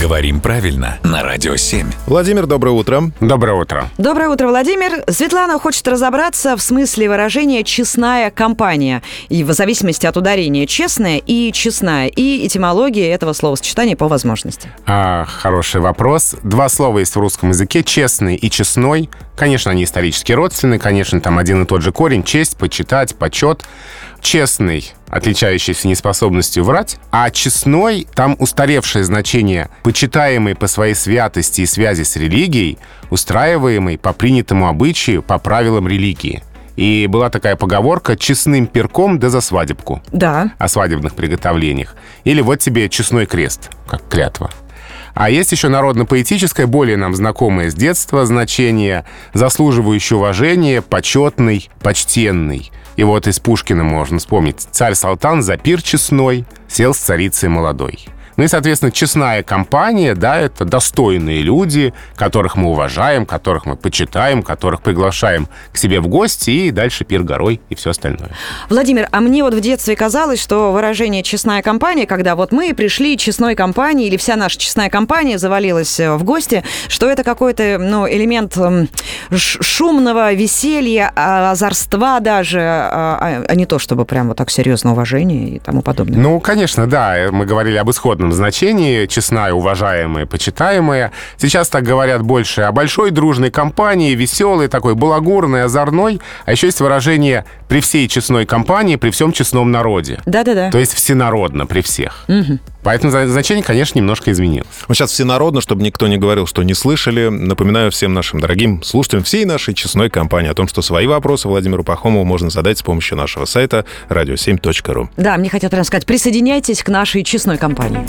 Говорим правильно на Радио 7. Владимир, доброе утро. Доброе утро. Доброе утро, Владимир. Светлана хочет разобраться в смысле выражения «честная компания». И в зависимости от ударения «честная» и «честная». И этимологии этого словосочетания по возможности. А, хороший вопрос. Два слова есть в русском языке. Честный и честной. Конечно, они исторически родственны. Конечно, там один и тот же корень. Честь, почитать, почет. Честный, отличающийся неспособностью врать, а честной, там устаревшее значение, почитаемый по своей святости и связи с религией, устраиваемый по принятому обычаю, по правилам религии. И была такая поговорка «честным перком да за свадебку» Да. о свадебных приготовлениях. Или вот тебе честной крест, как клятва. А есть еще народно-поэтическое, более нам знакомое с детства значение, заслуживающее уважения, почетный, почтенный. И вот из Пушкина можно вспомнить «Царь-салтан за пир честной сел с царицей молодой». Ну и, соответственно, честная компания, да, это достойные люди, которых мы уважаем, которых мы почитаем, которых приглашаем к себе в гости, и дальше пир горой и все остальное. Владимир, а мне вот в детстве казалось, что выражение «честная компания», когда вот мы пришли честной компании, или вся наша честная компания завалилась э, в гости, что это какой-то, ну, элемент шумного веселья, а, озорства даже, а, а не то, чтобы прям вот так серьезно уважение и тому подобное. Ну, конечно, да. Мы говорили об исходном значении. Честная, уважаемая, почитаемая. Сейчас так говорят больше о большой дружной компании, веселой, такой балагурной, озорной. А еще есть выражение «при всей честной компании, при всем честном народе». Да-да-да. То есть всенародно, при всех. Поэтому значение, конечно, немножко изменилось. Вот сейчас всенародно, чтобы никто не говорил, что не слышали, напоминаю всем нашим дорогим слушателям всей нашей честной компании о том, что свои вопросы Владимиру Пахомову можно задать с помощью нашего сайта radio7.ru. Да, мне хотят прям сказать, присоединяйтесь к нашей честной компании.